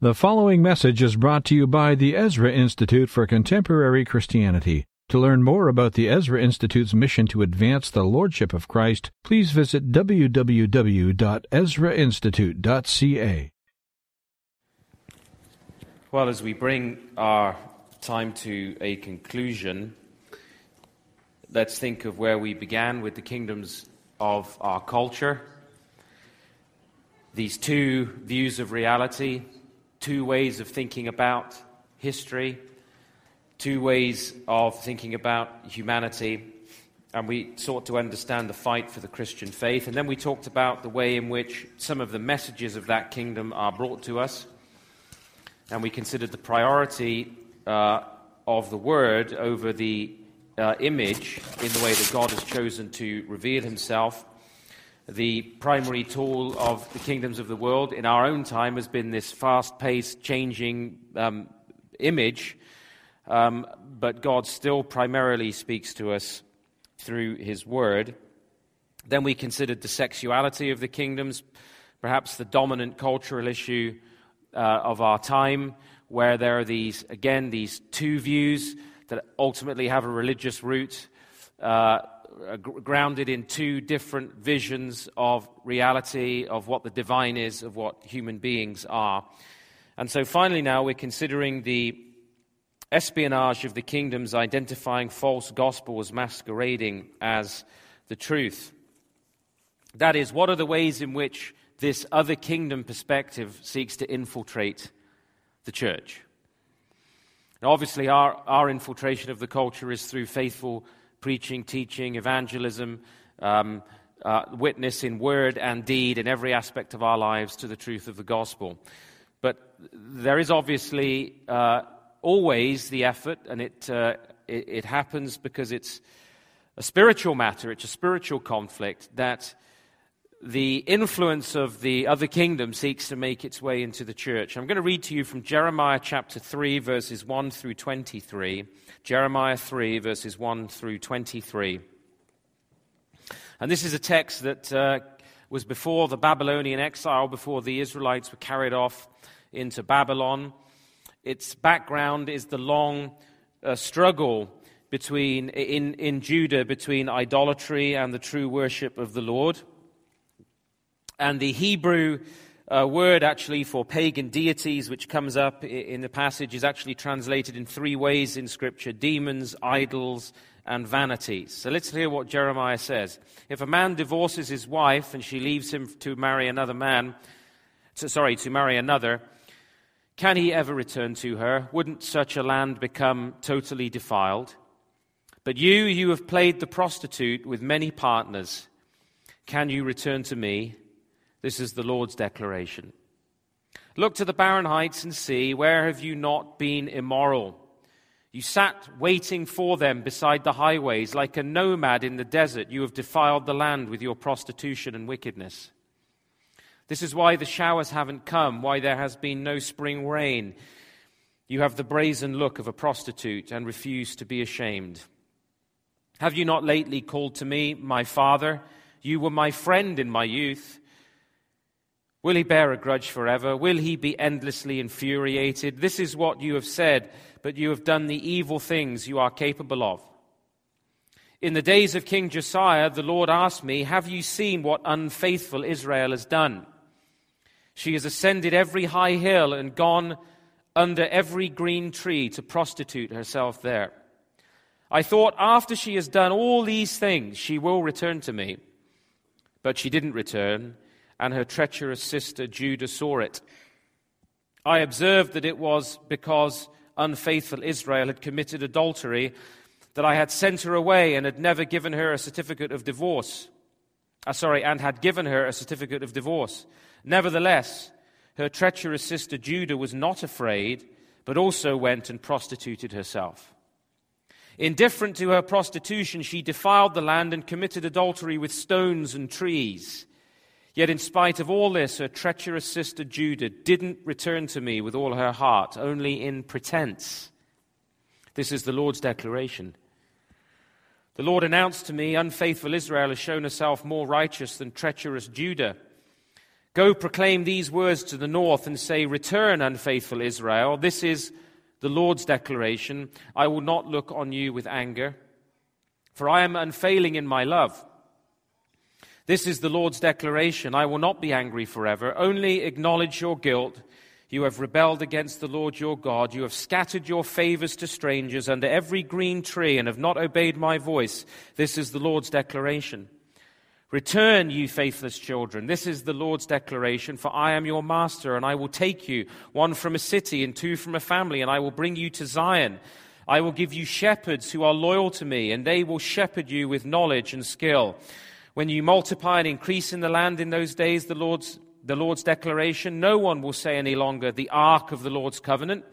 The following message is brought to you by the Ezra Institute for Contemporary Christianity. To learn more about the Ezra Institute's mission to advance the Lordship of Christ, please visit www.ezrainstitute.ca. Well, as we bring our time to a conclusion, let's think of where we began with the kingdoms of our culture. These two views of reality two ways of thinking about history, two ways of thinking about humanity, and we sought to understand the fight for the Christian faith. And then we talked about the way in which some of the messages of that kingdom are brought to us. And we considered the priority uh, of the word over the uh, image in the way that God has chosen to reveal himself the primary tool of the kingdoms of the world in our own time has been this fast paced, changing um, image, um, but God still primarily speaks to us through His Word. Then we considered the sexuality of the kingdoms, perhaps the dominant cultural issue uh, of our time, where there are these, again, these two views that ultimately have a religious root. Uh, Uh, grounded in two different visions of reality, of what the divine is, of what human beings are. And so finally, now we're considering the espionage of the kingdoms, identifying false gospels masquerading as the truth. That is, what are the ways in which this other kingdom perspective seeks to infiltrate the church? Now, obviously, our, our infiltration of the culture is through faithful preaching, teaching, evangelism, um, uh, witness in word and deed in every aspect of our lives to the truth of the gospel. But there is obviously uh, always the effort, and it, uh, it, it happens because it's a spiritual matter, it's a spiritual conflict that the influence of the other kingdom seeks to make its way into the church. I'm going to read to you from Jeremiah chapter 3, verses 1 through 23. Jeremiah 3, verses 1 through 23. And this is a text that uh, was before the Babylonian exile, before the Israelites were carried off into Babylon. Its background is the long uh, struggle between, in, in Judah between idolatry and the true worship of the Lord. And the Hebrew uh, word actually for pagan deities, which comes up in the passage, is actually translated in three ways in Scripture demons, idols, and vanities. So let's hear what Jeremiah says. If a man divorces his wife and she leaves him to marry another man, to, sorry, to marry another, can he ever return to her? Wouldn't such a land become totally defiled? But you, you have played the prostitute with many partners. Can you return to me? This is the Lord's declaration. Look to the barren heights and see, where have you not been immoral? You sat waiting for them beside the highways. Like a nomad in the desert, you have defiled the land with your prostitution and wickedness. This is why the showers haven't come, why there has been no spring rain. You have the brazen look of a prostitute and refuse to be ashamed. Have you not lately called to me, my father? You were my friend in my youth. Will he bear a grudge forever? Will he be endlessly infuriated? This is what you have said, but you have done the evil things you are capable of. In the days of King Josiah, the Lord asked me, Have you seen what unfaithful Israel has done? She has ascended every high hill and gone under every green tree to prostitute herself there. I thought after she has done all these things, she will return to me. But she didn't return and her treacherous sister Judah saw it. I observed that it was because unfaithful Israel had committed adultery that I had sent her away and had never given her a certificate of divorce. Uh, sorry, and had given her a certificate of divorce. Nevertheless, her treacherous sister Judah was not afraid, but also went and prostituted herself. Indifferent to her prostitution, she defiled the land and committed adultery with stones and trees. Yet, in spite of all this, her treacherous sister Judah didn't return to me with all her heart, only in pretense. This is the Lord's declaration. The Lord announced to me, Unfaithful Israel has shown herself more righteous than treacherous Judah. Go proclaim these words to the north and say, Return, unfaithful Israel. This is the Lord's declaration I will not look on you with anger, for I am unfailing in my love. This is the Lord's declaration I will not be angry forever. Only acknowledge your guilt. You have rebelled against the Lord your God. You have scattered your favors to strangers under every green tree and have not obeyed my voice. This is the Lord's declaration. Return, you faithless children. This is the Lord's declaration, for I am your master, and I will take you, one from a city and two from a family, and I will bring you to Zion. I will give you shepherds who are loyal to me, and they will shepherd you with knowledge and skill. When you multiply and increase in the land in those days, the Lord's, the Lord's declaration, no one will say any longer, the ark of the Lord's covenant.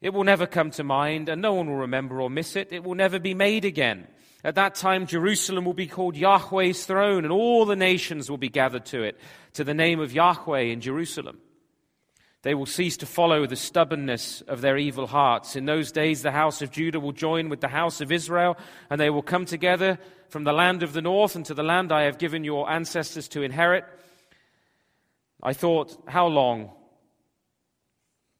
It will never come to mind, and no one will remember or miss it. It will never be made again. At that time, Jerusalem will be called Yahweh's throne, and all the nations will be gathered to it, to the name of Yahweh in Jerusalem. They will cease to follow the stubbornness of their evil hearts. In those days, the house of Judah will join with the house of Israel, and they will come together from the land of the north and to the land I have given your ancestors to inherit. I thought, how long,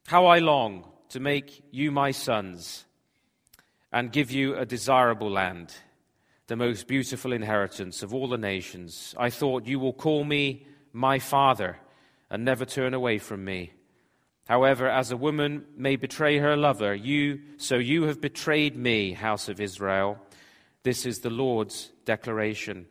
how I long to make you my sons and give you a desirable land the most beautiful inheritance of all the nations. I thought, You will call me my father and never turn away from me. However, as a woman may betray her lover, you, so you have betrayed me, house of Israel. This is the Lord's declaration.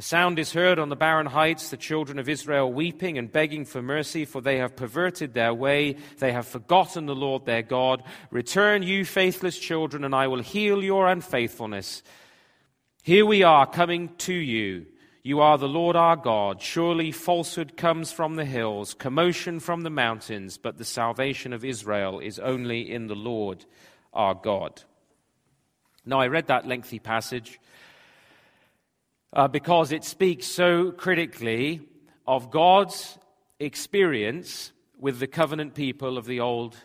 A sound is heard on the barren heights, the children of Israel weeping and begging for mercy, for they have perverted their way. They have forgotten the Lord their God. Return, you faithless children, and I will heal your unfaithfulness. Here we are coming to you. You are the Lord our God. Surely falsehood comes from the hills, commotion from the mountains, but the salvation of Israel is only in the Lord our God. Now, I read that lengthy passage uh, because it speaks so critically of God's experience with the covenant people of the Old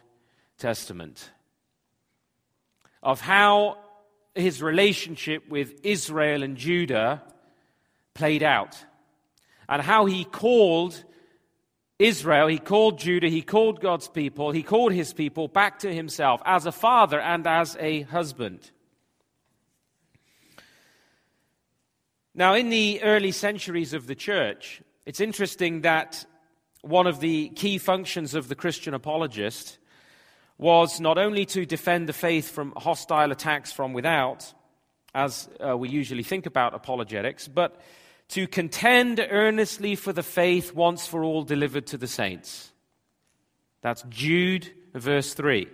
Testament, of how his relationship with Israel and Judah played out, and how he called Israel, he called Judah, he called God's people, he called his people back to himself as a father and as a husband. Now, in the early centuries of the church, it's interesting that one of the key functions of the Christian apologist was not only to defend the faith from hostile attacks from without, as uh, we usually think about apologetics, but to contend earnestly for the faith once for all delivered to the saints. That's Jude, verse 3.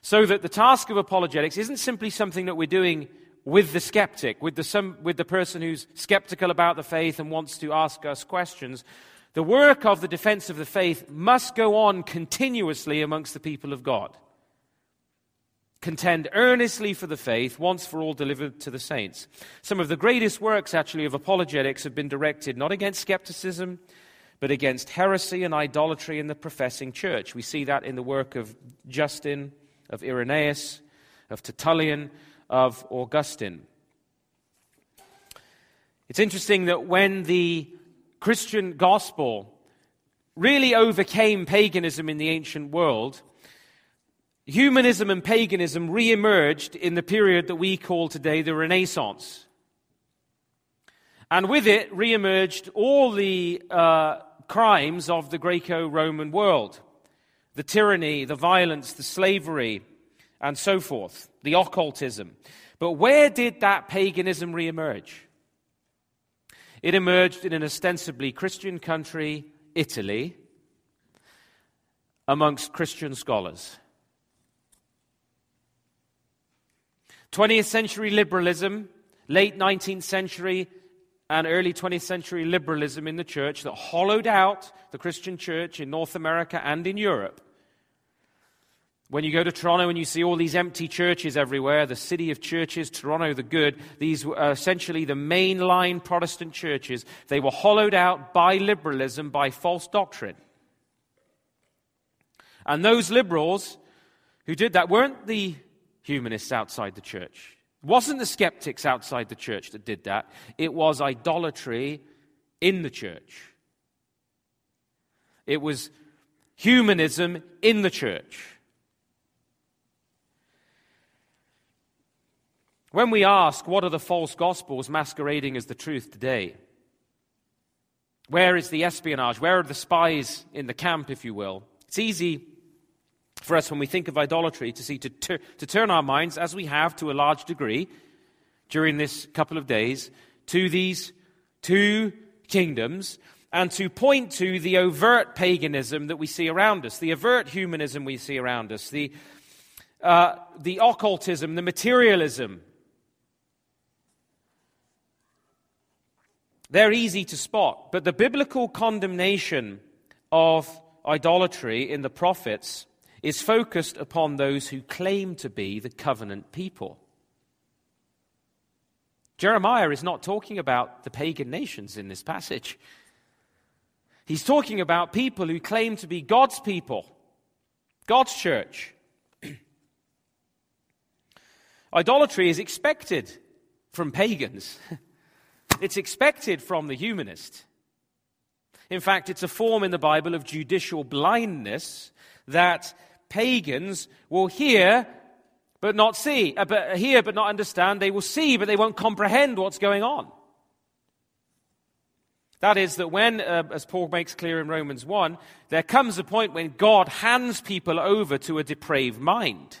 So that the task of apologetics isn't simply something that we're doing with the skeptic, with the, some, with the person who's skeptical about the faith and wants to ask us questions, the work of the defense of the faith must go on continuously amongst the people of God. Contend earnestly for the faith, once for all delivered to the saints. Some of the greatest works, actually, of apologetics have been directed not against skepticism, but against heresy and idolatry in the professing church. We see that in the work of Justin, of Irenaeus, of Tertullian, of Augustine. It's interesting that when the Christian gospel really overcame paganism in the ancient world, humanism and paganism re emerged in the period that we call today the Renaissance. And with it re emerged all the uh, crimes of the Greco Roman world the tyranny, the violence, the slavery, and so forth, the occultism. But where did that paganism re emerge? It emerged in an ostensibly Christian country, Italy, amongst Christian scholars. 20th century liberalism, late 19th century and early 20th century liberalism in the church that hollowed out the Christian church in North America and in Europe when you go to Toronto and you see all these empty churches everywhere, the city of churches, Toronto the Good, these were essentially the mainline Protestant churches. They were hollowed out by liberalism, by false doctrine. And those liberals who did that weren't the humanists outside the church. It wasn't the skeptics outside the church that did that. It was idolatry in the church. it was humanism in the church. When we ask, what are the false gospels masquerading as the truth today? Where is the espionage? Where are the spies in the camp, if you will? It's easy for us when we think of idolatry to see to, ter- to turn our minds, as we have to a large degree during this couple of days, to these two kingdoms and to point to the overt paganism that we see around us, the overt humanism we see around us, the, uh, the occultism, the materialism. They're easy to spot, but the biblical condemnation of idolatry in the prophets is focused upon those who claim to be the covenant people. Jeremiah is not talking about the pagan nations in this passage. He's talking about people who claim to be God's people, God's church. Idolatry is expected from pagans. it's expected from the humanist. In fact, it's a form in the Bible of judicial blindness that pagans will hear but not see, uh, but hear but not understand. They will see, but they won't comprehend what's going on. That is, that when, uh, as Paul makes clear in Romans 1, there comes a point when God hands people over to a depraved mind.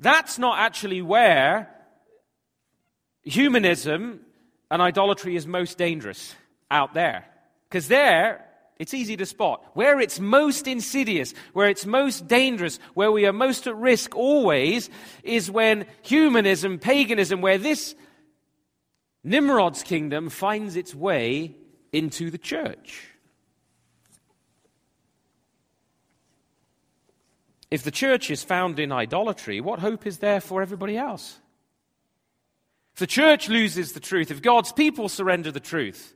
That's not actually where humanism and idolatry is most dangerous out there. Because there, it's easy to spot. Where it's most insidious, where it's most dangerous, where we are most at risk always, is when humanism, paganism, where this Nimrod's kingdom finds its way into the church. If the church is found in idolatry, what hope is there for everybody else? If the church loses the truth, if God's people surrender the truth,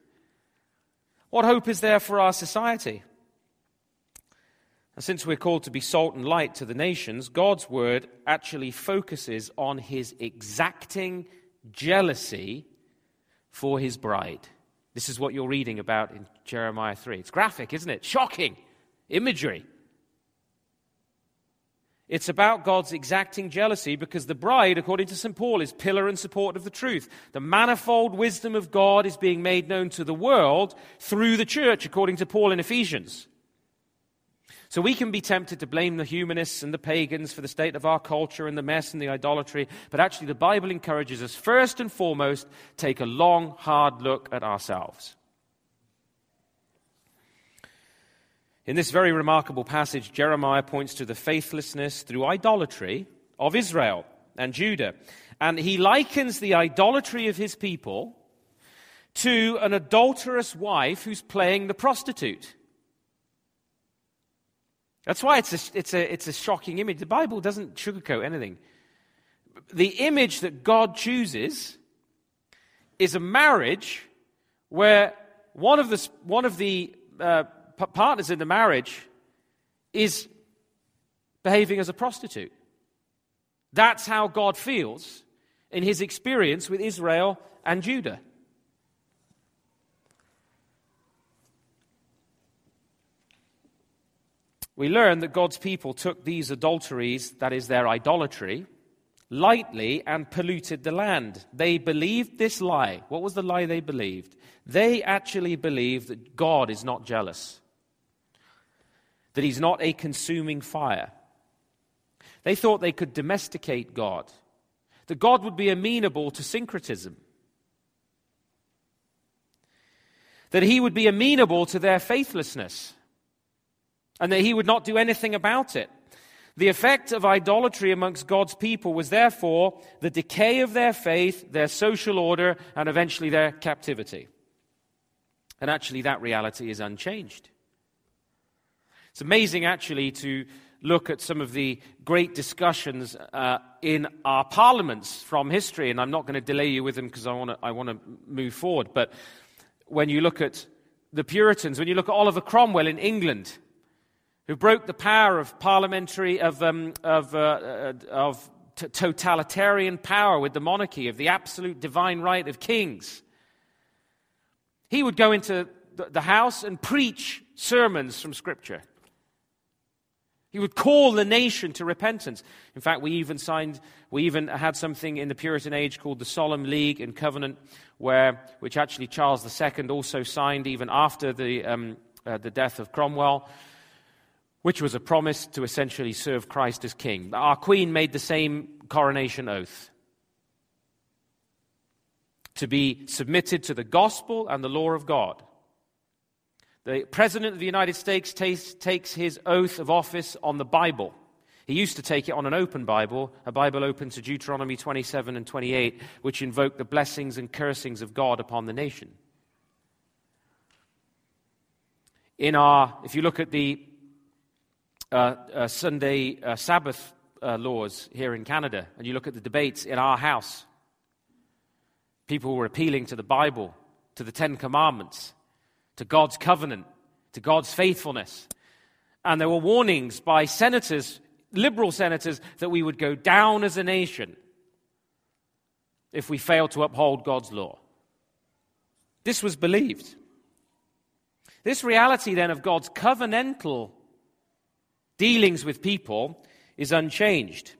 what hope is there for our society? And since we're called to be salt and light to the nations, God's word actually focuses on his exacting jealousy for his bride. This is what you're reading about in Jeremiah 3. It's graphic, isn't it? Shocking imagery. It's about God's exacting jealousy because the bride, according to St. Paul, is pillar and support of the truth. The manifold wisdom of God is being made known to the world through the church, according to Paul in Ephesians. So we can be tempted to blame the humanists and the pagans for the state of our culture and the mess and the idolatry, but actually the Bible encourages us first and foremost take a long, hard look at ourselves. In this very remarkable passage, Jeremiah points to the faithlessness through idolatry of Israel and Judah. And he likens the idolatry of his people to an adulterous wife who's playing the prostitute. That's why it's a, it's, a, it's a shocking image. The Bible doesn't sugarcoat anything. The image that God chooses is a marriage where one of the, one of the uh, partners in the marriage is behaving as a prostitute. That's how God feels in his experience with Israel and Judah. we learn that God's people took these adulteries, that is, their idolatry, lightly and polluted the land. They believed this lie. What was the lie they believed? They actually believed that God is not jealous, that He's not a consuming fire. They thought they could domesticate God, that God would be amenable to syncretism, that He would be amenable to their faithlessness and that he would not do anything about it. The effect of idolatry amongst God's people was therefore the decay of their faith, their social order, and eventually their captivity. And actually, that reality is unchanged. It's amazing, actually, to look at some of the great discussions uh, in our parliaments from history, and I'm not going to delay you with them because I want to move forward. But when you look at the Puritans, when you look at Oliver Cromwell in England, who broke the power of parliamentary, of, um, of, uh, uh, of t- totalitarian power with the monarchy, of the absolute divine right of kings. He would go into the house and preach sermons from Scripture. He would call the nation to repentance. In fact, we even signed, we even had something in the Puritan age called the Solemn League and Covenant, where, which actually Charles II also signed even after the, um, uh, the death of Cromwell, which was a promise to essentially serve Christ as king. Our Queen made the same coronation oath to be submitted to the gospel and the law of God. The President of the United States takes, his oath of office on the Bible. He used to take it on an open Bible, a Bible open to Deuteronomy 27 and 28, which invoke the blessings and cursings of God upon the nation. In our, if you look at the uh, uh, Sunday uh, Sabbath uh, laws here in Canada, and you look at the debates in our house, people were appealing to the Bible, to the Ten Commandments, to God's covenant, to God's faithfulness. And there were warnings by senators, liberal senators, that we would go down as a nation if we failed to uphold God's law. This was believed. This reality then of God's covenantal dealings with people is unchanged.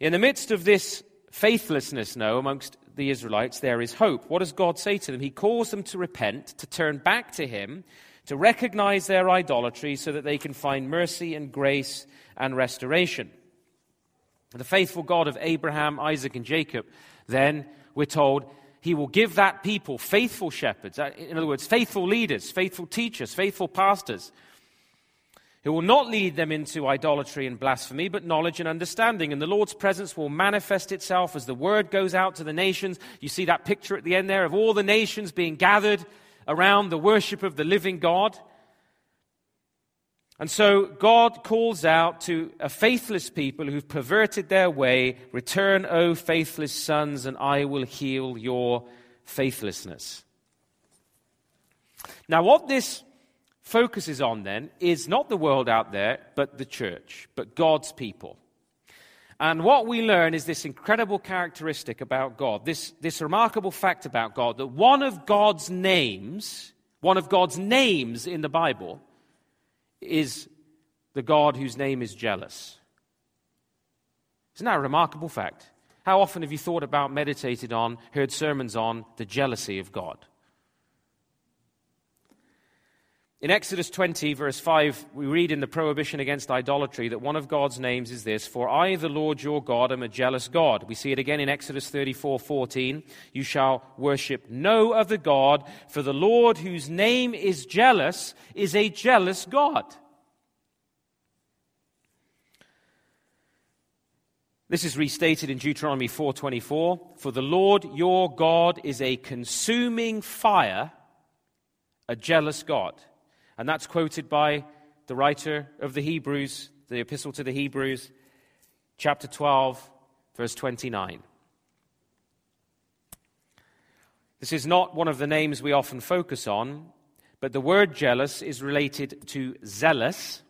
In the midst of this faithlessness now amongst the Israelites, there is hope. What does God say to them? He calls them to repent, to turn back to Him, to recognize their idolatry so that they can find mercy and grace and restoration. The faithful God of Abraham, Isaac, and Jacob, then, we're told, He will give that people faithful shepherds, uh, in other words, faithful leaders, faithful teachers, faithful pastors who will not lead them into idolatry and blasphemy, but knowledge and understanding. And the Lord's presence will manifest itself as the word goes out to the nations. You see that picture at the end there of all the nations being gathered around the worship of the living God. And so God calls out to a faithless people who've perverted their way Return, O faithless sons, and I will heal your faithlessness. Now, what this focuses on then is not the world out there, but the church, but God's people. And what we learn is this incredible characteristic about God, this, this remarkable fact about God, that one of God's names, one of God's names in the Bible, is the God whose name is jealous. Isn't that a remarkable fact? How often have you thought about, meditated on, heard sermons on the jealousy of God? In Exodus 20, verse 5, we read in the prohibition against idolatry that one of God's names is this For I, the Lord your God, am a jealous God. We see it again in Exodus 34, 14. You shall worship no other God, for the Lord whose name is jealous is a jealous God. This is restated in Deuteronomy 4:24, for the Lord your God is a consuming fire, a jealous God. And that's quoted by the writer of the Hebrews, the epistle to the Hebrews, chapter 12, verse 29. This is not one of the names we often focus on, but the word jealous is related to zealous,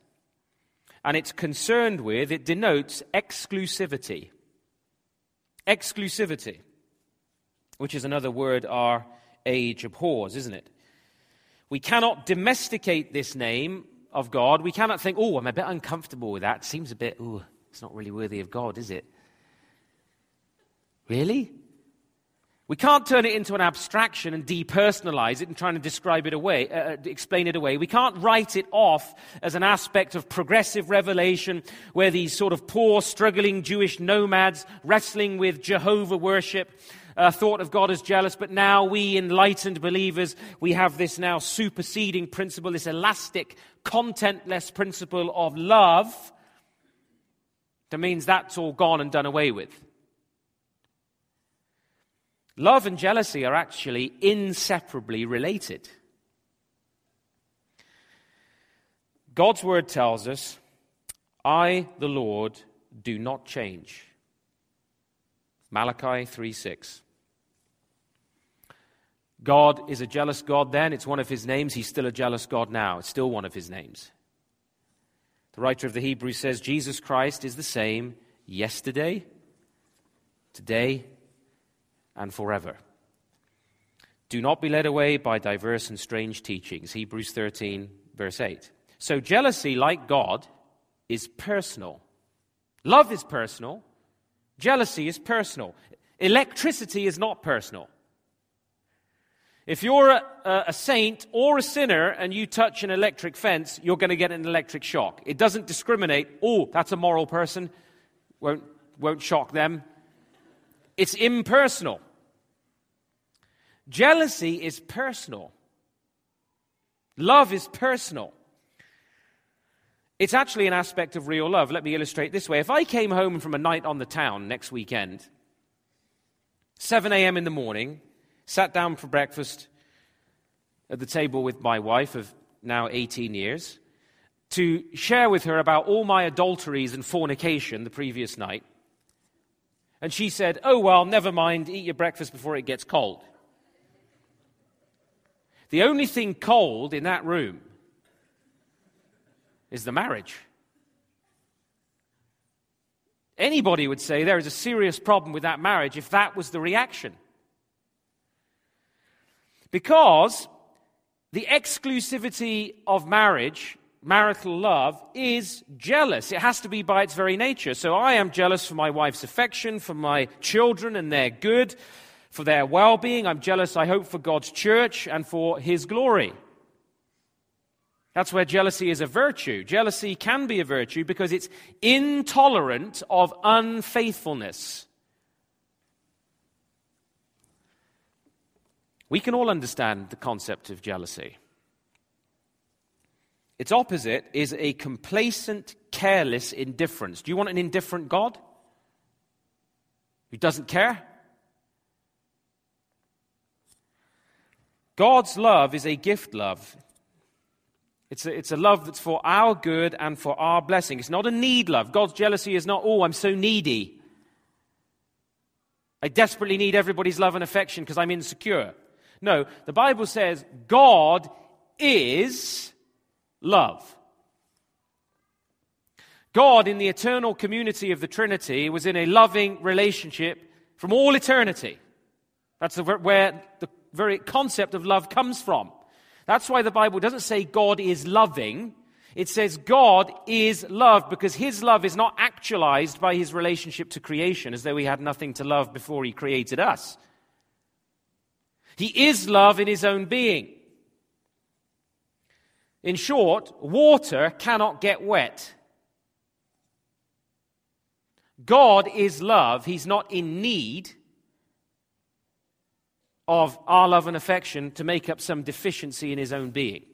and it's concerned with, it denotes exclusivity. Exclusivity, which is another word our age abhors, isn't it? We cannot domesticate this name of God. We cannot think, oh, I'm a bit uncomfortable with that. Seems a bit, oh, it's not really worthy of God, is it? Really? We can't turn it into an abstraction and depersonalize it and try to describe it away, uh, uh, explain it away. We can't write it off as an aspect of progressive revelation where these sort of poor, struggling Jewish nomads wrestling with Jehovah worship uh, thought of God as jealous, but now we enlightened believers, we have this now superseding principle, this elastic, contentless principle of love. That means that's all gone and done away with. Love and jealousy are actually inseparably related. God's word tells us, I, the Lord, do not change. Malachi 3 6. God is a jealous God then. It's one of his names. He's still a jealous God now. It's still one of his names. The writer of the Hebrews says Jesus Christ is the same yesterday, today, and forever. Do not be led away by diverse and strange teachings. Hebrews 13, verse 8. So, jealousy, like God, is personal. Love is personal. Jealousy is personal. Electricity is not personal. If you're a, a, saint or a sinner and you touch an electric fence, you're going to get an electric shock. It doesn't discriminate. Oh, that's a moral person. Won't, won't shock them. It's impersonal. Jealousy is personal. Love is personal. It's actually an aspect of real love. Let me illustrate this way. If I came home from a night on the town next weekend, 7 a.m. in the morning, sat down for breakfast at the table with my wife of now 18 years, to share with her about all my adulteries and fornication the previous night. And she said, Oh, well, never mind, eat your breakfast before it gets cold. The only thing cold in that room is the marriage. Anybody would say there is a serious problem with that marriage if that was the reaction. Because the exclusivity of marriage, marital love, is jealous. It has to be by its very nature. So I am jealous for my wife's affection, for my children and their good, for their well being. I'm jealous, I hope, for God's church and for His glory. That's where jealousy is a virtue. Jealousy can be a virtue because it's intolerant of unfaithfulness. We can all understand the concept of jealousy. Its opposite is a complacent, careless indifference. Do you want an indifferent God? Who doesn't care? God's love is a gift love. It's a, it's a love that's for our good and for our blessing. It's not a need love. God's jealousy is not, oh, I'm so needy. I desperately need everybody's love and affection because I'm insecure. No, the Bible says God is love. God, in the eternal community of the Trinity, was in a loving relationship from all eternity. That's where the very concept of love comes from. That's why the Bible doesn't say God is loving. It says God is love because his love is not actualized by his relationship to creation as though he had nothing to love before he created us. He is love in his own being. In short, water cannot get wet. God is love. He's not in need of our love and affection to make up some deficiency in his own being.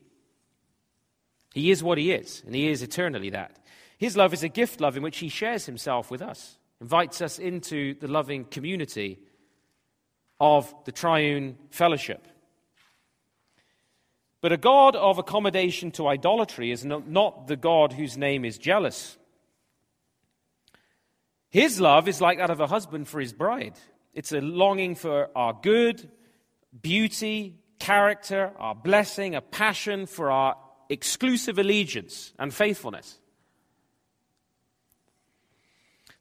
He is what he is, and he is eternally that. His love is a gift love in which he shares himself with us, invites us into the loving community of the triune fellowship. But a God of accommodation to idolatry is not the God whose name is jealous. His love is like that of a husband for his bride. It's a longing for our good, beauty, character, our blessing, a passion for our exclusive allegiance and faithfulness.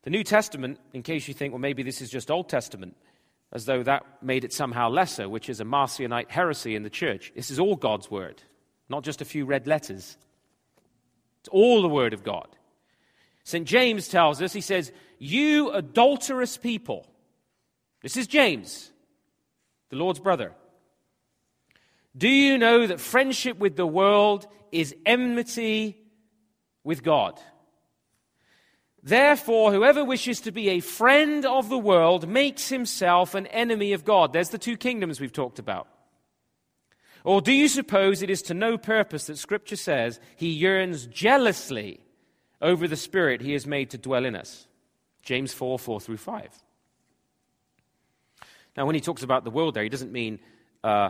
The New Testament, in case you think, well, maybe this is just Old Testament, as though that made it somehow lesser, which is a Marcionite heresy in the church. This is all God's word, not just a few red letters. It's all the word of God. St. James tells us, he says, You adulterous people. This is James the Lord's brother. Do you know that friendship with the world is enmity with God? Therefore, whoever wishes to be a friend of the world makes himself an enemy of God. There's the two kingdoms we've talked about. Or do you suppose it is to no purpose that Scripture says he yearns jealously over the Spirit he has made to dwell in us? James 4 4 through 5. Now, when he talks about the world there, he doesn't mean uh,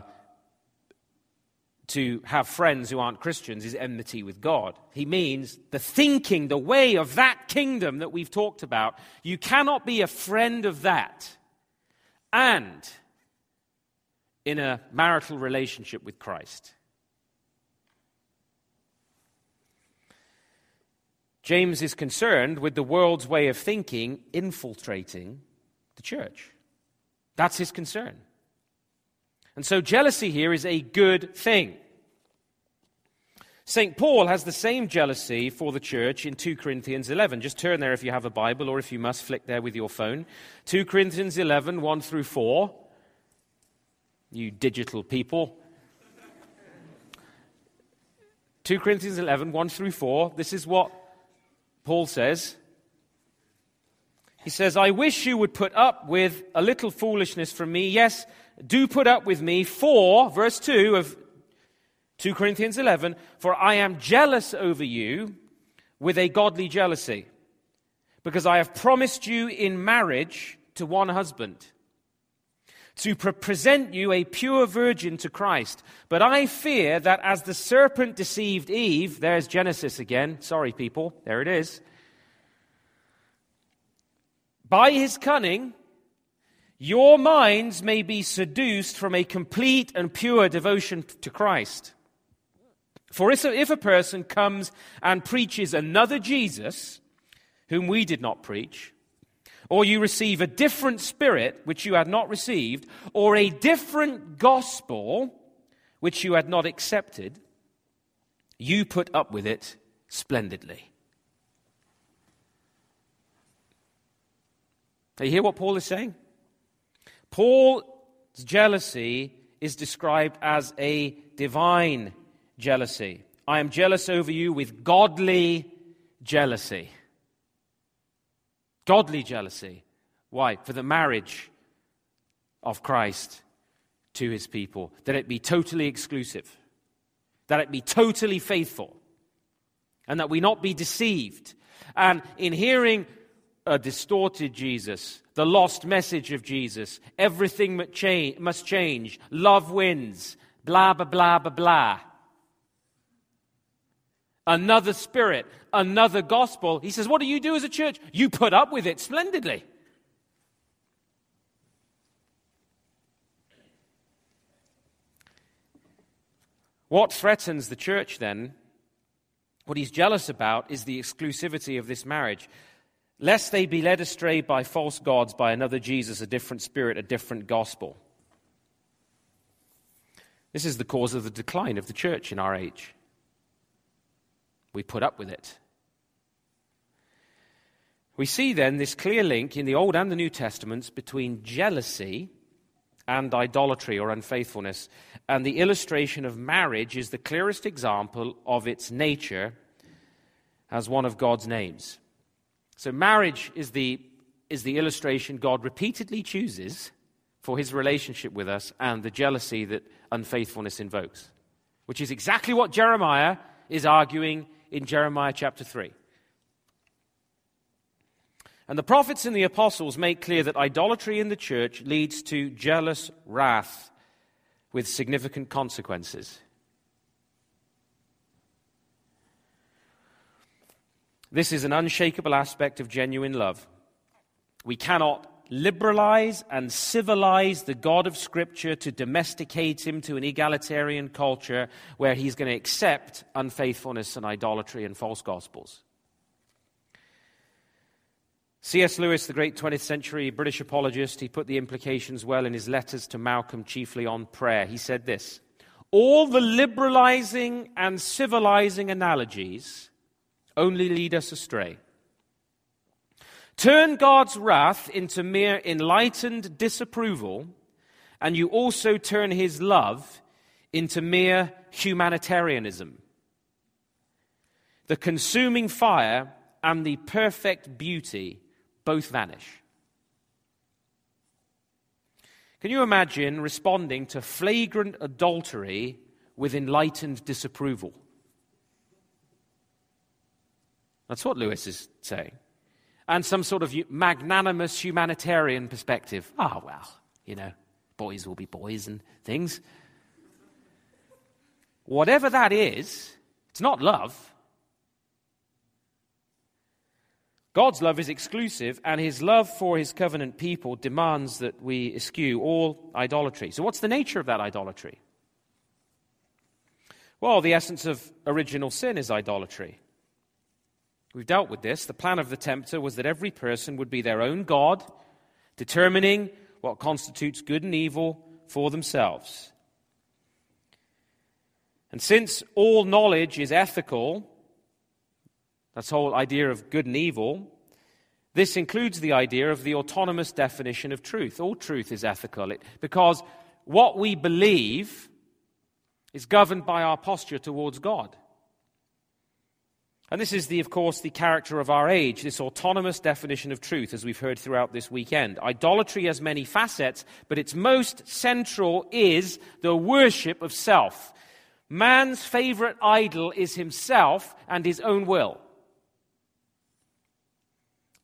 to have friends who aren't Christians is enmity with God. He means the thinking, the way of that kingdom that we've talked about. You cannot be a friend of that and in a marital relationship with Christ. James is concerned with the world's way of thinking infiltrating the church. That's his concern. And so jealousy here is a good thing. St. Paul has the same jealousy for the church in 2 Corinthians 11. Just turn there if you have a Bible, or if you must, flick there with your phone. 2 Corinthians 11, 1 through 4. You digital people. 2 Corinthians 11, 1 through 4. This is what Paul says. He says, I wish you would put up with a little foolishness from me. Yes, do put up with me. For, verse 2 of 2 Corinthians 11, for I am jealous over you with a godly jealousy, because I have promised you in marriage to one husband, to pre- present you a pure virgin to Christ. But I fear that as the serpent deceived Eve, there's Genesis again. Sorry, people, there it is. By his cunning, your minds may be seduced from a complete and pure devotion to Christ. For if a person comes and preaches another Jesus, whom we did not preach, or you receive a different spirit which you had not received, or a different gospel which you had not accepted, you put up with it splendidly. Do you hear what Paul is saying? Paul's jealousy is described as a divine jealousy. I am jealous over you with godly jealousy. Godly jealousy. Why? For the marriage of Christ to his people. That it be totally exclusive. That it be totally faithful. And that we not be deceived. And in hearing a distorted Jesus, the lost message of Jesus, everything must change, love wins, blah, blah, blah, blah, blah another spirit, another gospel. He says, What do you do as a church? You put up with it splendidly. What threatens the church then, what he's jealous about, is the exclusivity of this marriage. Lest they be led astray by false gods, by another Jesus, a different spirit, a different gospel. This is the cause of the decline of the church in our age. We put up with it. We see then this clear link in the Old and the New Testaments between jealousy and idolatry or unfaithfulness. And the illustration of marriage is the clearest example of its nature as one of God's names. So, marriage is the, is the illustration God repeatedly chooses for his relationship with us and the jealousy that unfaithfulness invokes, which is exactly what Jeremiah is arguing in Jeremiah chapter 3. And the prophets and the apostles make clear that idolatry in the church leads to jealous wrath with significant consequences. This is an unshakable aspect of genuine love. We cannot liberalize and civilize the God of Scripture to domesticate him to an egalitarian culture where he's going to accept unfaithfulness and idolatry and false gospels. C.S. Lewis, the great 20th century British apologist, he put the implications well in his letters to Malcolm, chiefly on prayer. He said this All the liberalizing and civilizing analogies only lead us astray. Turn God's wrath into mere enlightened disapproval, and you also turn his love into mere humanitarianism. The consuming fire and the perfect beauty both vanish. Can you imagine responding to flagrant adultery with enlightened disapproval? That's what Lewis is saying and some sort of magnanimous humanitarian perspective. Ah, oh, well, you know, boys will be boys and things. Whatever that is, it's not love. God's love is exclusive, and his love for his covenant people demands that we eschew all idolatry. So, what's the nature of that idolatry? Well, the essence of original sin is idolatry. We've dealt with this. The plan of the tempter was that every person would be their own God, determining what constitutes good and evil for themselves. And since all knowledge is ethical, that's the whole idea of good and evil, this includes the idea of the autonomous definition of truth. All truth is ethical because what we believe is governed by our posture towards God. And this is, the, of course, the character of our age, this autonomous definition of truth, as we've heard throughout this weekend. Idolatry has many facets, but its most central is the worship of self. Man's favorite idol is himself and his own will.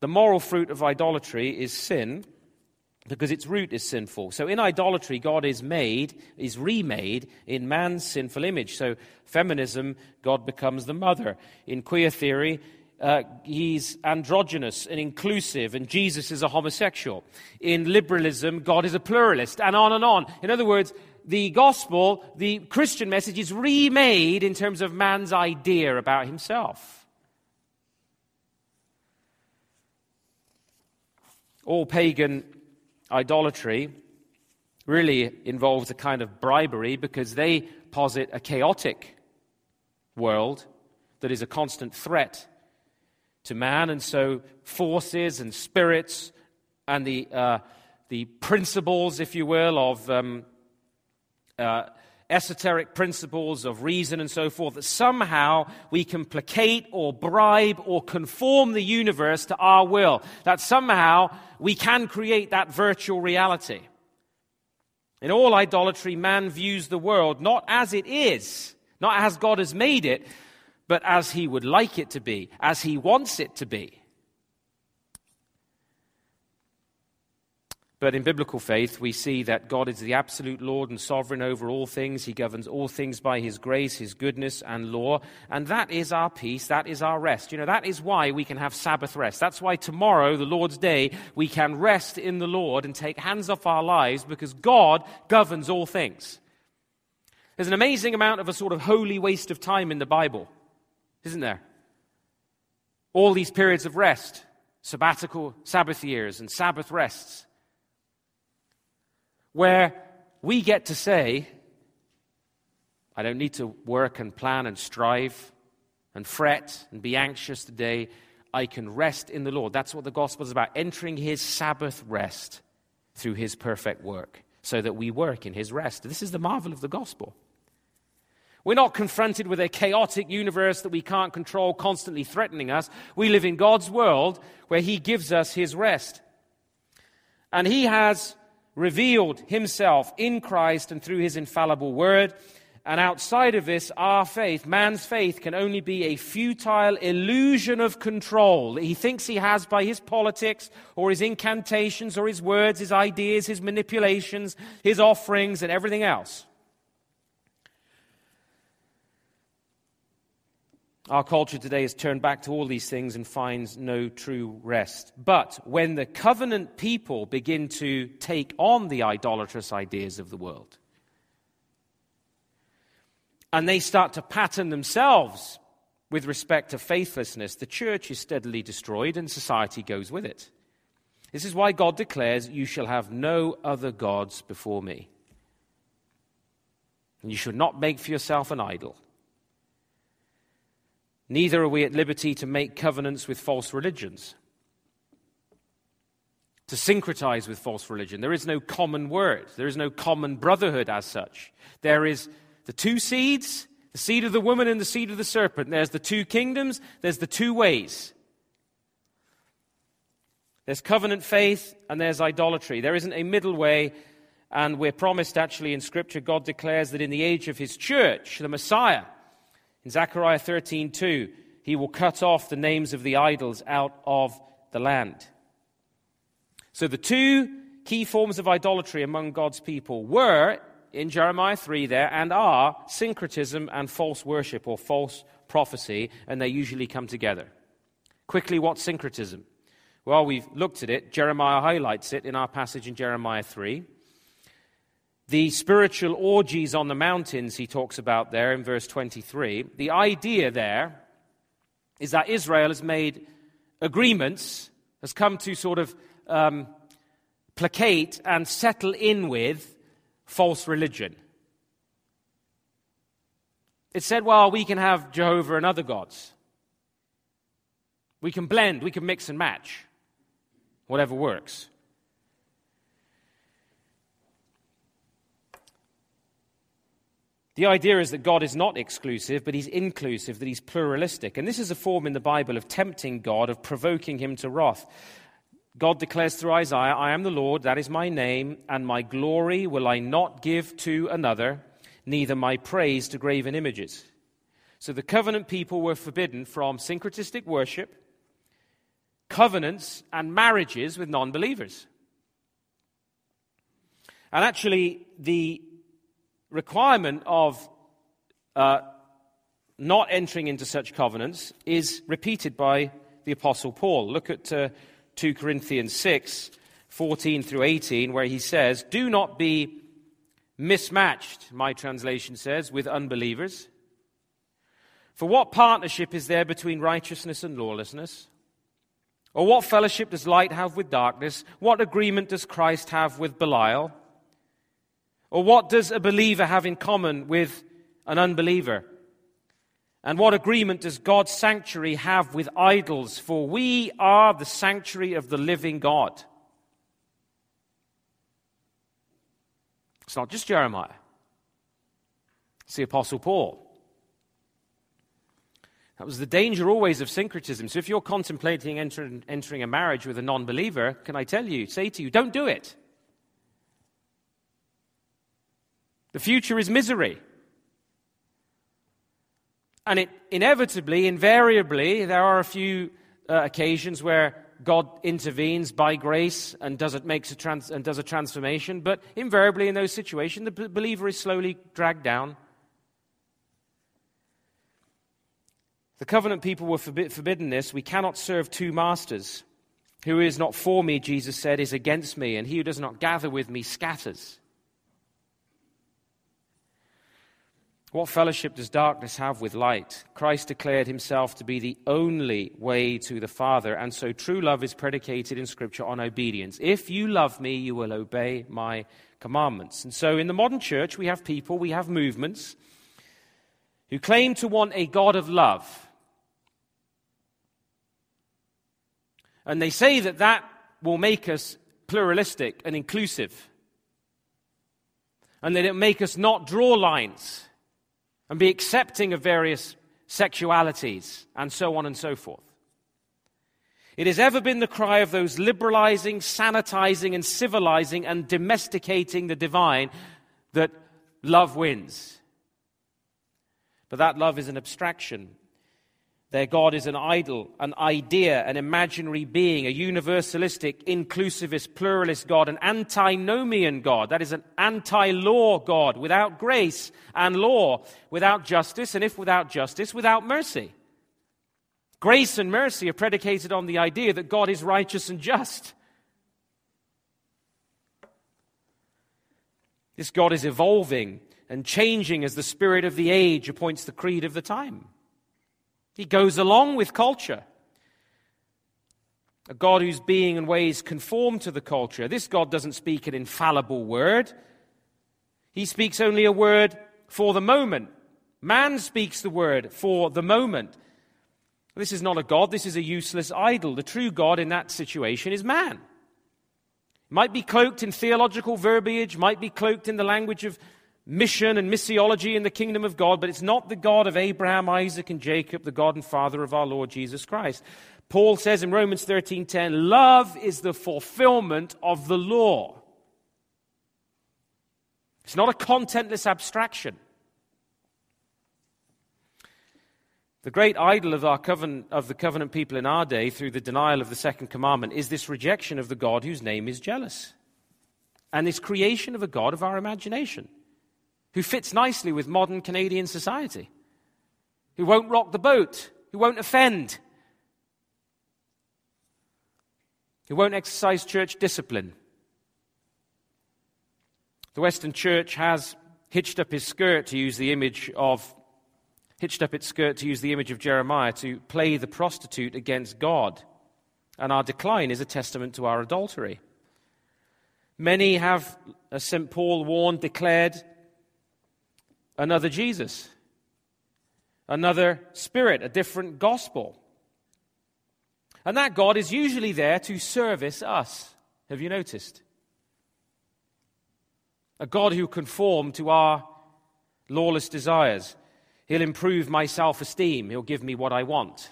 The moral fruit of idolatry is sin because its root is sinful. So in idolatry, God is made, is remade in man's sinful image. So feminism, God becomes the mother. In queer theory, uh, he's androgynous and inclusive, and Jesus is a homosexual. In liberalism, God is a pluralist, and on and on. In other words, the gospel, the Christian message, is remade in terms of man's idea about himself. All pagan idolatry really involves a kind of bribery because they posit a chaotic world that is a constant threat to man, and so forces and spirits and the, uh, the principles, if you will, of um, uh, esoteric principles of reason and so forth, that somehow we can placate or bribe or conform the universe to our will, that somehow we can create that virtual reality. In all idolatry, man views the world not as it is, not as God has made it, but as he would like it to be, as he wants it to be. But in biblical faith, we see that God is the absolute Lord and sovereign over all things. He governs all things by His grace, His goodness, and law. And that is our peace. That is our rest. You know, that is why we can have Sabbath rest. That's why tomorrow, the Lord's day, we can rest in the Lord and take hands off our lives because God governs all things. There's an amazing amount of a sort of holy waste of time in the Bible, isn't there? All these periods of rest, sabbatical Sabbath years and Sabbath rests where we get to say, I don't need to work and plan and strive and fret and be anxious today. I can rest in the Lord. That's what the gospel is about entering his Sabbath rest through his perfect work, so that we work in his rest. This is the marvel of the gospel. We're not confronted with a chaotic universe that we can't control, constantly threatening us. We live in God's world where he gives us his rest. And he has revealed himself in Christ and through his infallible word. And outside of this, our faith, man's faith, can only be a futile illusion of control that he thinks he has by his politics or his incantations or his words, his ideas, his manipulations, his offerings, and everything else. Our culture today has turned back to all these things and finds no true rest. But when the covenant people begin to take on the idolatrous ideas of the world, and they start to pattern themselves with respect to faithlessness, the church is steadily destroyed and society goes with it. This is why God declares, You shall have no other gods before me. And you should not make for yourself an idol. Neither are we at liberty to make covenants with false religions, to syncretize with false religion. There is no common word, there is no common brotherhood as such. There is the two seeds, the seed of the woman and the seed of the serpent. There's the two kingdoms, there's the two ways. There's covenant faith and there's idolatry. There isn't a middle way, and we're promised actually in Scripture, God declares that in the age of His church, the Messiah, in Zechariah 13:2, he will cut off the names of the idols out of the land. So the two key forms of idolatry among God's people were in Jeremiah 3 there and are syncretism and false worship or false prophecy, and they usually come together. Quickly, what's syncretism? Well, we've looked at it. Jeremiah highlights it in our passage in Jeremiah 3. The spiritual orgies on the mountains he talks about there in verse 23. The idea there is that Israel has made agreements, has come to sort of um, placate and settle in with false religion. It said, well, we can have Jehovah and other gods. We can blend, we can mix and match, whatever works. The idea is that God is not exclusive, but He's inclusive, that He's pluralistic. And this is a form in the Bible of tempting God, of provoking Him to wrath. God declares through Isaiah, I am the Lord, that is my name, and my glory will I not give to another, neither my praise to graven images. So the covenant people were forbidden from syncretistic worship, covenants, and marriages with non believers. And actually, the requirement of uh, not entering into such covenants is repeated by the Apostle Paul. Look at uh, 2 Corinthians 6 14 through 18, where he says, Do not be mismatched, my translation says, with unbelievers. For what partnership is there between righteousness and lawlessness? Or what fellowship does light have with darkness? What agreement does Christ have with Belial? Or what does a believer have in common with an unbeliever? And what agreement does God's sanctuary have with idols? For we are the sanctuary of the living God. It's not just Jeremiah, it's the Apostle Paul. That was the danger always of syncretism. So if you're contemplating entering, entering a marriage with a non believer, can I tell you, say to you, don't do it. The future is misery. And it inevitably, invariably, there are a few uh, occasions where God intervenes by grace and does, it makes a trans- and does a transformation, but invariably in those situations, the b- believer is slowly dragged down. The covenant people were forbi- forbidden this. We cannot serve two masters. Who is not for me, Jesus said, is against me, and he who does not gather with me scatters. What fellowship does darkness have with light? Christ declared himself to be the only way to the Father, and so true love is predicated in Scripture on obedience. If you love me, you will obey my commandments. And so in the modern church, we have people, we have movements who claim to want a God of love. And they say that that will make us pluralistic and inclusive. And that it will make us not draw lines and be accepting of various sexualities and so on and so forth. It has ever been the cry of those liberalizing, sanitizing, and civilizing and domesticating the divine that love wins. But that love is an abstraction their God is an idol, an idea, an imaginary being, a universalistic, inclusivist, pluralist God, an antinomian God. That is an anti law God, without grace and law, without justice, and if without justice, without mercy. Grace and mercy are predicated on the idea that God is righteous and just. This God is evolving and changing as the spirit of the age appoints the creed of the time. He goes along with culture. A God whose being and ways conform to the culture. This God doesn't speak an infallible word. He speaks only a word for the moment. Man speaks the word for the moment. This is not a God, this is a useless idol. The true God in that situation is man. Might be cloaked in theological verbiage, might be cloaked in the language of mission and missiology in the kingdom of God, but it's not the God of Abraham, Isaac, and Jacob, the God and Father of our Lord Jesus Christ. Paul says in Romans 13:10, love is the fulfillment of the law. It's not a contentless abstraction. The great idol of, our covenant, of the covenant people in our day, through the denial of the second commandment, is this rejection of the God whose name is jealous, and this creation of a God of our imagination who fits nicely with modern Canadian society, who won't rock the boat, who won't offend, who won't exercise church discipline. The Western church has hitched up his skirt to use the image of hitched up its skirt to use the image of Jeremiah to play the prostitute against God. And our decline is a testament to our adultery. Many have, as St. Paul warned, declared another Jesus, another spirit, a different gospel. And that God is usually there to service us. Have you noticed? A God who conform to our lawless desires. He'll improve my self esteem. He'll give me what I want.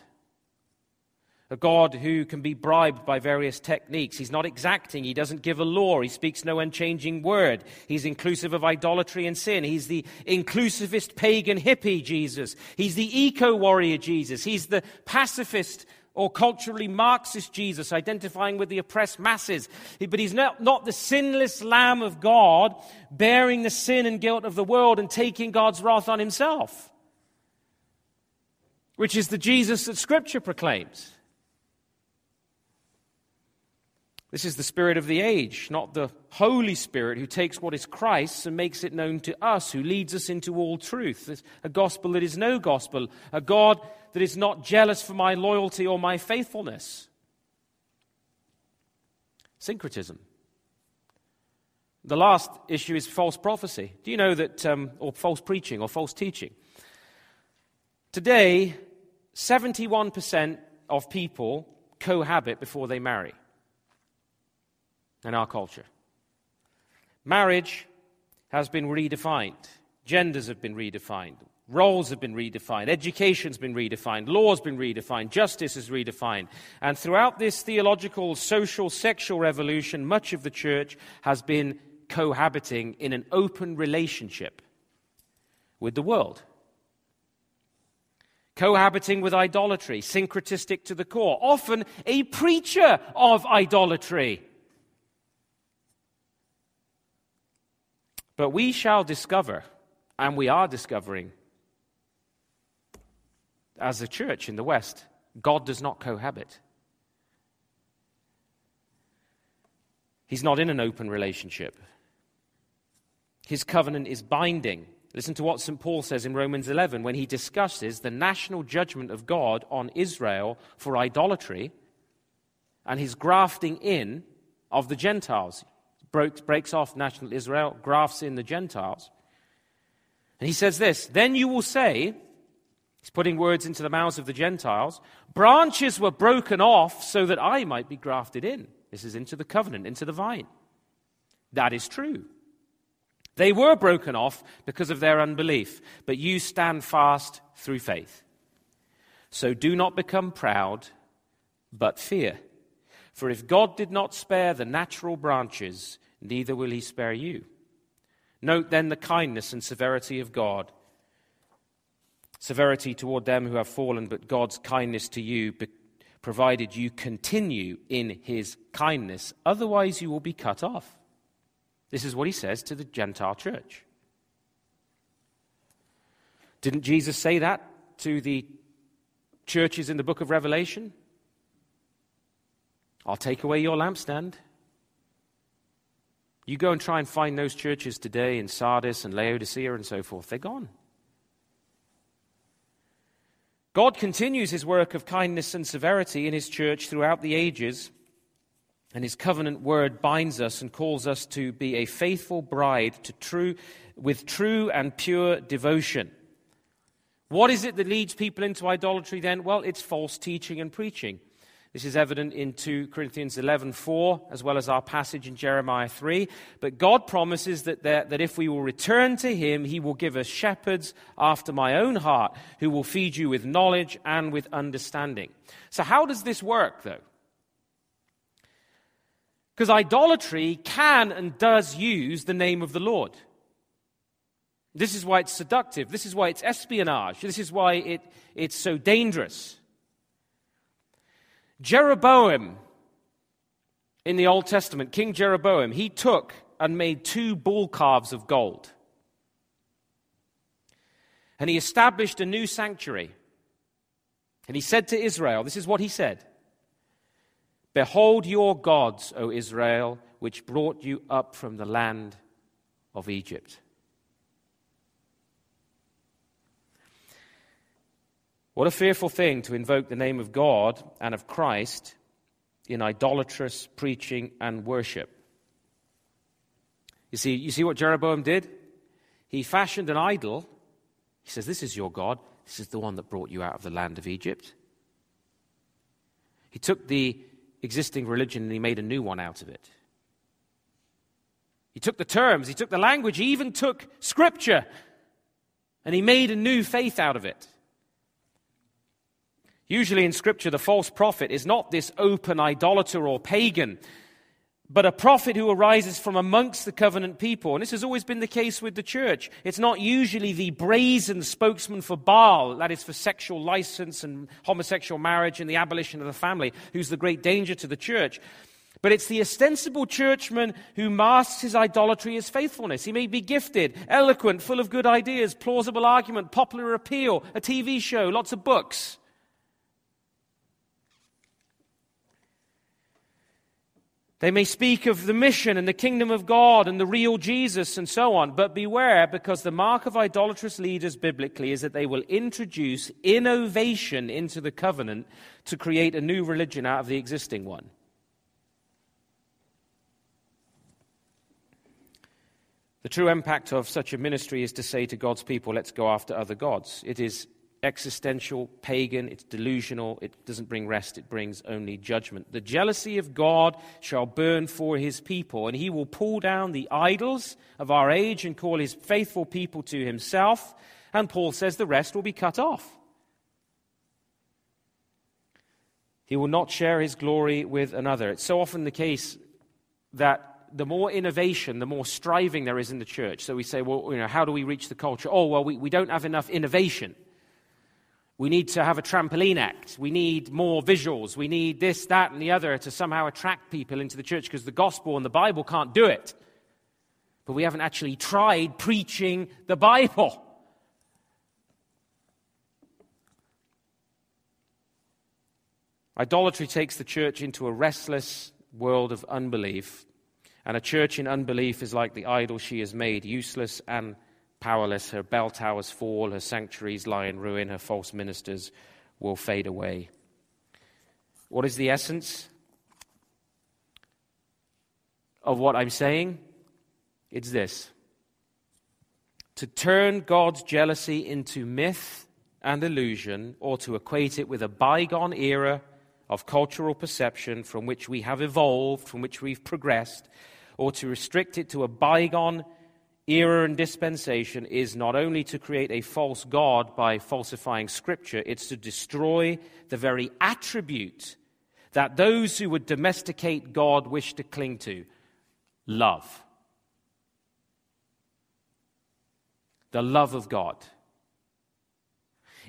A God who can be bribed by various techniques. He's not exacting. He doesn't give a law. He speaks no unchanging word. He's inclusive of idolatry and sin. He's the inclusivist pagan hippie Jesus. He's the eco warrior Jesus. He's the pacifist or culturally Marxist Jesus, identifying with the oppressed masses. But he's not, not the sinless Lamb of God, bearing the sin and guilt of the world and taking God's wrath on himself, which is the Jesus that Scripture proclaims. This is the Spirit of the age, not the Holy Spirit who takes what is Christ's and makes it known to us, who leads us into all truth. It's a gospel that is no gospel, a God that is not jealous for my loyalty or my faithfulness. Syncretism. The last issue is false prophecy. Do you know that, um, or false preaching or false teaching? Today, 71% of people cohabit before they marry in our culture. Marriage has been redefined, genders have been redefined, roles have been redefined, education's been redefined, law's been redefined, justice is redefined. And throughout this theological, social, sexual revolution, much of the church has been cohabiting in an open relationship with the world. Cohabiting with idolatry, syncretistic to the core, often a preacher of idolatry. But we shall discover, and we are discovering, as a church in the West, God does not cohabit. He's not in an open relationship. His covenant is binding. Listen to what St. Paul says in Romans 11 when he discusses the national judgment of God on Israel for idolatry and his grafting in of the Gentiles breaks off national Israel, grafts in the Gentiles. And he says this Then you will say, he's putting words into the mouths of the Gentiles, branches were broken off so that I might be grafted in. This is into the covenant, into the vine. That is true. They were broken off because of their unbelief, but you stand fast through faith. So do not become proud, but fear. For if God did not spare the natural branches, neither will he spare you. Note then the kindness and severity of God. Severity toward them who have fallen, but God's kindness to you, provided you continue in his kindness. Otherwise, you will be cut off. This is what he says to the Gentile church. Didn't Jesus say that to the churches in the book of Revelation? I'll take away your lampstand. You go and try and find those churches today in Sardis and Laodicea and so forth, they're gone. God continues his work of kindness and severity in his church throughout the ages, and his covenant word binds us and calls us to be a faithful bride to true, with true and pure devotion. What is it that leads people into idolatry then? Well, it's false teaching and preaching. This is evident in 2 Corinthians 11:4 as well as our passage in Jeremiah 3. But God promises that, there, that if we will return to him, he will give us shepherds after my own heart who will feed you with knowledge and with understanding. So how does this work though? Because idolatry can and does use the name of the Lord. This is why it's seductive. This is why it's espionage. This is why it, it's so dangerous. Jeroboam in the Old Testament, King Jeroboam, he took and made two bull calves of gold. And he established a new sanctuary. And he said to Israel, This is what he said Behold your gods, O Israel, which brought you up from the land of Egypt. What a fearful thing to invoke the name of God and of Christ in idolatrous preaching and worship. You see, you see what Jeroboam did? He fashioned an idol. He says, This is your God. This is the one that brought you out of the land of Egypt. He took the existing religion and he made a new one out of it. He took the terms, he took the language, he even took scripture, and he made a new faith out of it. Usually in scripture, the false prophet is not this open idolater or pagan but a prophet who arises from amongst the covenant people. And this has always been the case with the church. It's not usually the brazen spokesman for Baal, that is for sexual license and homosexual marriage and the abolition of the family, who's the great danger to the church. But it's the ostensible churchman who masks his idolatry as faithfulness. He may be gifted, eloquent, full of good ideas, plausible argument, popular appeal, a TV show, lots of books. They may speak of the mission and the kingdom of God and the real Jesus and so on, but beware because the mark of idolatrous leaders biblically is that they will introduce innovation into the covenant to create a new religion out of the existing one. The true impact of such a ministry is to say to God's people, let's go after other gods. It is existential, pagan, it's delusional, it doesn't bring rest, it brings only judgment. The jealousy of God shall burn for his people, and he will pull down the idols of our age and call his faithful people to himself. And Paul says the rest will be cut off. He will not share his glory with another. It's so often the case that the more innovation, the more striving there is in the church. So we say, well, you know, how do we reach the culture? Oh, well, we, we don't have enough innovation. We need to have a trampoline act. We need more visuals. We need this, that, and the other to somehow attract people into the church because the gospel and the Bible can't do it. But we haven't actually tried preaching the Bible. Idolatry takes the church into a restless world of unbelief. And a church in unbelief is like the idol she has made, useless and powerless, her bell towers fall, her sanctuaries lie in ruin, her false ministers will fade away. What is the essence of what I'm saying? It's this to turn God's jealousy into myth and illusion, or to equate it with a bygone era of cultural perception from which we have evolved, from which we've progressed, or to restrict it to a bygone era and dispensation is not only to create a false God by falsifying Scripture, it's to destroy the very attribute that those who would domesticate God wish to cling to love. The love of God.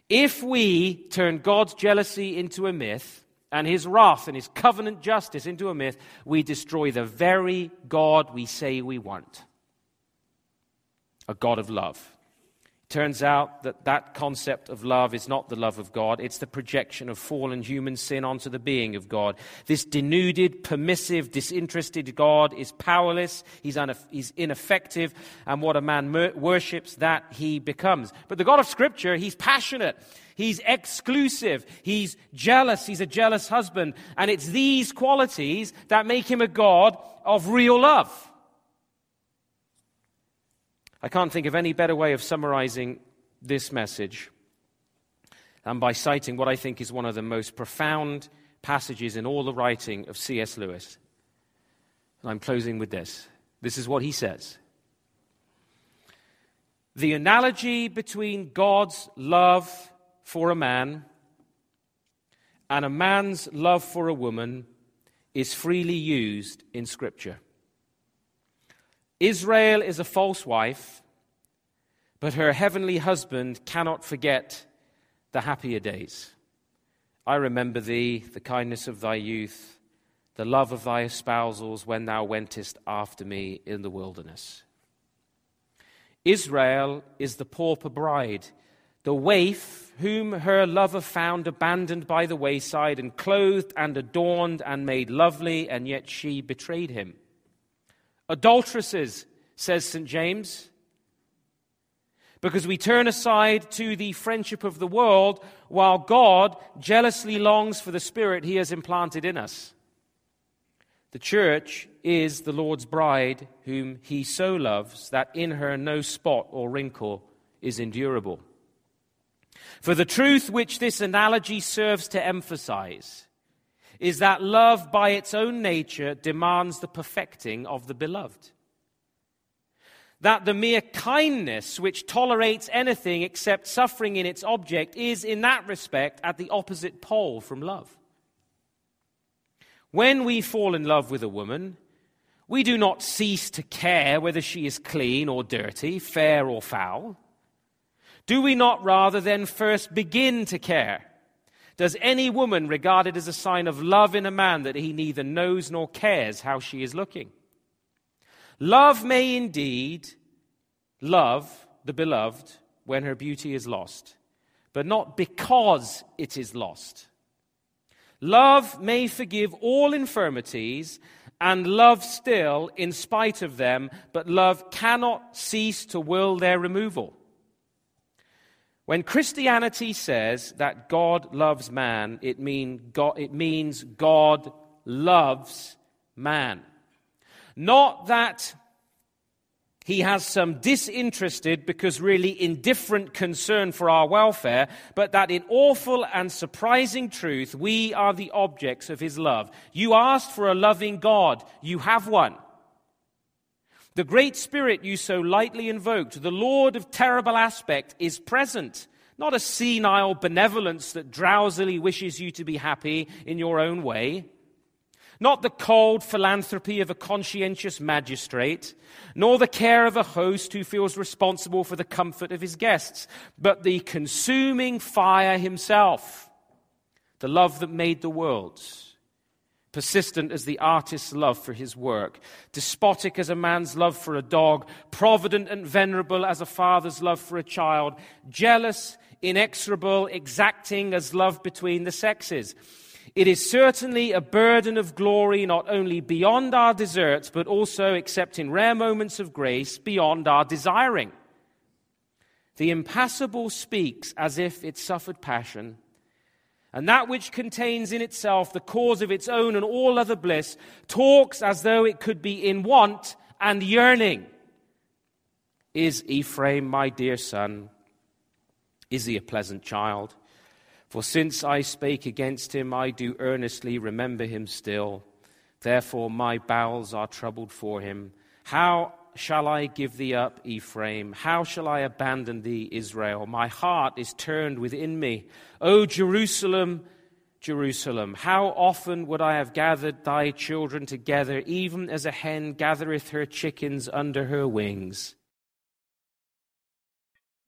If we turn God's jealousy into a myth, and his wrath and his covenant justice into a myth, we destroy the very God we say we want a God of love. Turns out that that concept of love is not the love of God, it's the projection of fallen human sin onto the being of God. This denuded, permissive, disinterested God is powerless, he's, uneff- he's ineffective, and what a man mer- worships, that he becomes. But the God of Scripture, he's passionate. He's exclusive. He's jealous. He's a jealous husband. And it's these qualities that make him a God of real love. I can't think of any better way of summarizing this message than by citing what I think is one of the most profound passages in all the writing of C.S. Lewis. And I'm closing with this. This is what he says. The analogy between God's love for a man and a man's love for a woman is freely used in Scripture. Israel is a false wife, but her heavenly husband cannot forget the happier days. I remember thee, the kindness of thy youth, the love of thy espousals when thou wentest after me in the wilderness. Israel is the pauper bride, the waif whom her lover found abandoned by the wayside and clothed and adorned and made lovely, and yet she betrayed him. Adulteresses, says St. James, because we turn aside to the friendship of the world while God jealously longs for the Spirit he has implanted in us. The church is the Lord's bride, whom he so loves that in her no spot or wrinkle is endurable. For the truth which this analogy serves to emphasize is that love by its own nature demands the perfecting of the beloved. That the mere kindness which tolerates anything except suffering in its object is, in that respect, at the opposite pole from love. When we fall in love with a woman, we do not cease to care whether she is clean or dirty, fair or foul. Do we not rather then first begin to care? Does any woman regard it as a sign of love in a man that he neither knows nor cares how she is looking? Love may indeed love the beloved when her beauty is lost, but not because it is lost. Love may forgive all infirmities and love still in spite of them, but love cannot cease to will their removal. When Christianity says that God loves man, it, mean God, it means God loves man. Not that he has some disinterested, because really indifferent concern for our welfare, but that in awful and surprising truth, we are the objects of his love. You asked for a loving God, you have one. The great spirit you so lightly invoked, the Lord of terrible aspect, is present. Not a senile benevolence that drowsily wishes you to be happy in your own way not the cold philanthropy of a conscientious magistrate, nor the care of a host who feels responsible for the comfort of his guests, but the consuming fire himself, the love that made the worlds, persistent as the artist's love for his work, despotic as a man's love for a dog, provident and venerable as a father's love for a child, jealous, inexorable, exacting as love between the sexes it is certainly a burden of glory not only beyond our deserts, but also, except in rare moments of grace, beyond our desiring. The impassible speaks as if it suffered passion, and that which contains in itself the cause of its own and all other bliss talks as though it could be in want and yearning. Is Ephraim my dear son? Is he a pleasant child? For since I spake against him, I do earnestly remember him still. Therefore my bowels are troubled for him. How shall I give thee up, Ephraim? How shall I abandon thee, Israel? My heart is turned within me. O Jerusalem, Jerusalem, how often would I have gathered thy children together, even as a hen gathereth her chickens under her wings?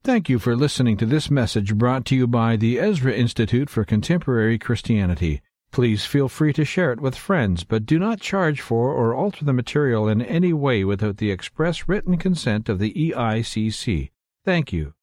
Thank you for listening to this message brought to you by the Ezra Institute for Contemporary Christianity. Please feel free to share it with friends, but do not charge for or alter the material in any way without the express written consent of the EICC. Thank you.